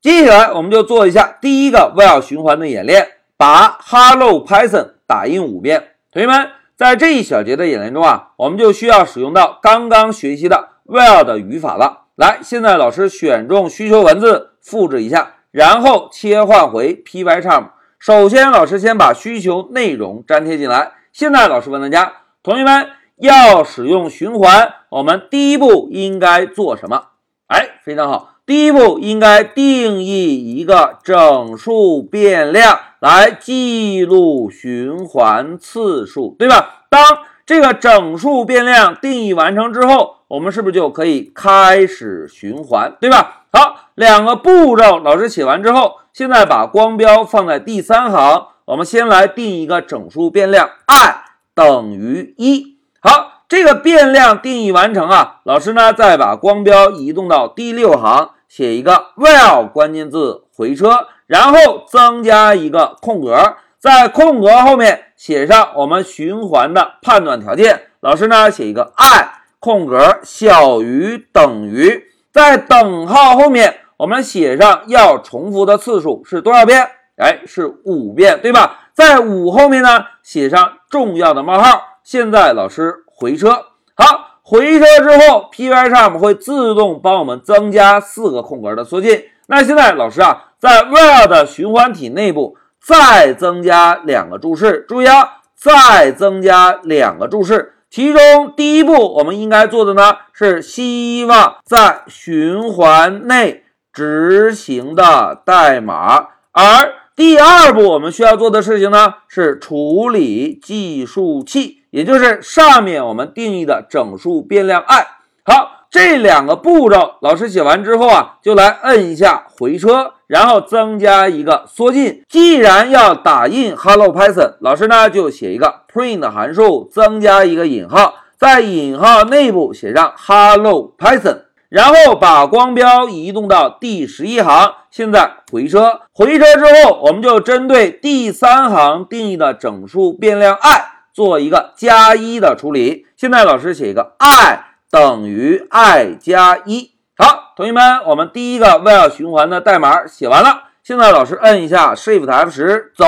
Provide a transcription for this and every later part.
接下来我们就做一下第一个 while 循环的演练，把 Hello Python 打印五遍。同学们，在这一小节的演练中啊，我们就需要使用到刚刚学习的 while 的语法了。来，现在老师选中需求文字，复制一下，然后切换回 Pycharm。首先，老师先把需求内容粘贴进来。现在，老师问大家，同学们要使用循环，我们第一步应该做什么？哎，非常好，第一步应该定义一个整数变量来记录循环次数，对吧？当这个整数变量定义完成之后，我们是不是就可以开始循环，对吧？好，两个步骤老师写完之后，现在把光标放在第三行，我们先来定一个整数变量 i 等于一。好，这个变量定义完成啊，老师呢再把光标移动到第六行，写一个 while 关键字回车，然后增加一个空格。在空格后面写上我们循环的判断条件，老师呢写一个 i 空格小于等于，在等号后面我们写上要重复的次数是多少遍？哎，是五遍，对吧？在五后面呢写上重要的冒号。现在老师回车，好，回车之后，Pycharm 会自动帮我们增加四个空格的缩进。那现在老师啊，在 while 的循环体内部。再增加两个注释，注意啊，再增加两个注释。其中第一步我们应该做的呢，是希望在循环内执行的代码；而第二步我们需要做的事情呢，是处理计数器，也就是上面我们定义的整数变量 i。好，这两个步骤老师写完之后啊，就来摁一下回车。然后增加一个缩进，既然要打印 Hello Python，老师呢就写一个 print 函数，增加一个引号，在引号内部写上 Hello Python，然后把光标移动到第十一行，现在回车，回车之后，我们就针对第三行定义的整数变量 i 做一个加一的处理。现在老师写一个 i 等于 i 加一。好，同学们，我们第一个 while 循环的代码写完了。现在老师摁一下 Shift F10，走。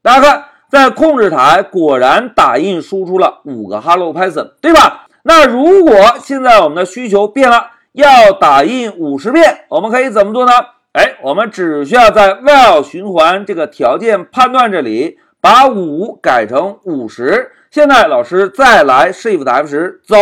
大家看，在控制台果然打印输出了五个 Hello Python，对吧？那如果现在我们的需求变了，要打印五十遍，我们可以怎么做呢？哎，我们只需要在 while 循环这个条件判断这里，把五改成五十。现在老师再来 Shift F10，走。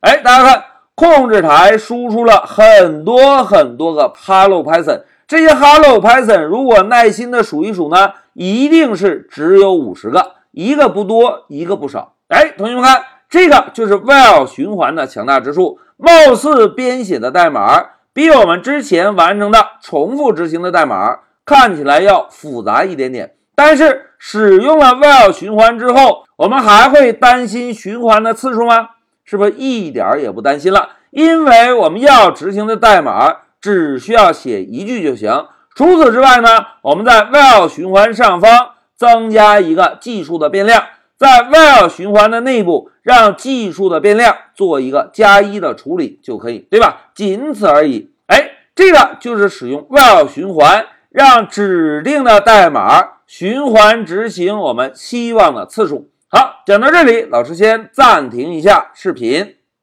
哎，大家看。控制台输出了很多很多个 Hello Python，这些 Hello Python 如果耐心的数一数呢，一定是只有五十个，一个不多，一个不少。哎，同学们看，这个就是 while 循环的强大之处。貌似编写的代码比我们之前完成的重复执行的代码看起来要复杂一点点，但是使用了 while 循环之后，我们还会担心循环的次数吗？是不是一点儿也不担心了？因为我们要执行的代码只需要写一句就行。除此之外呢，我们在 while 循环上方增加一个计数的变量，在 while 循环的内部让计数的变量做一个加一的处理就可以，对吧？仅此而已。哎，这个就是使用 while 循环，让指定的代码循环执行我们希望的次数。好，讲到这里，老师先暂停一下视频。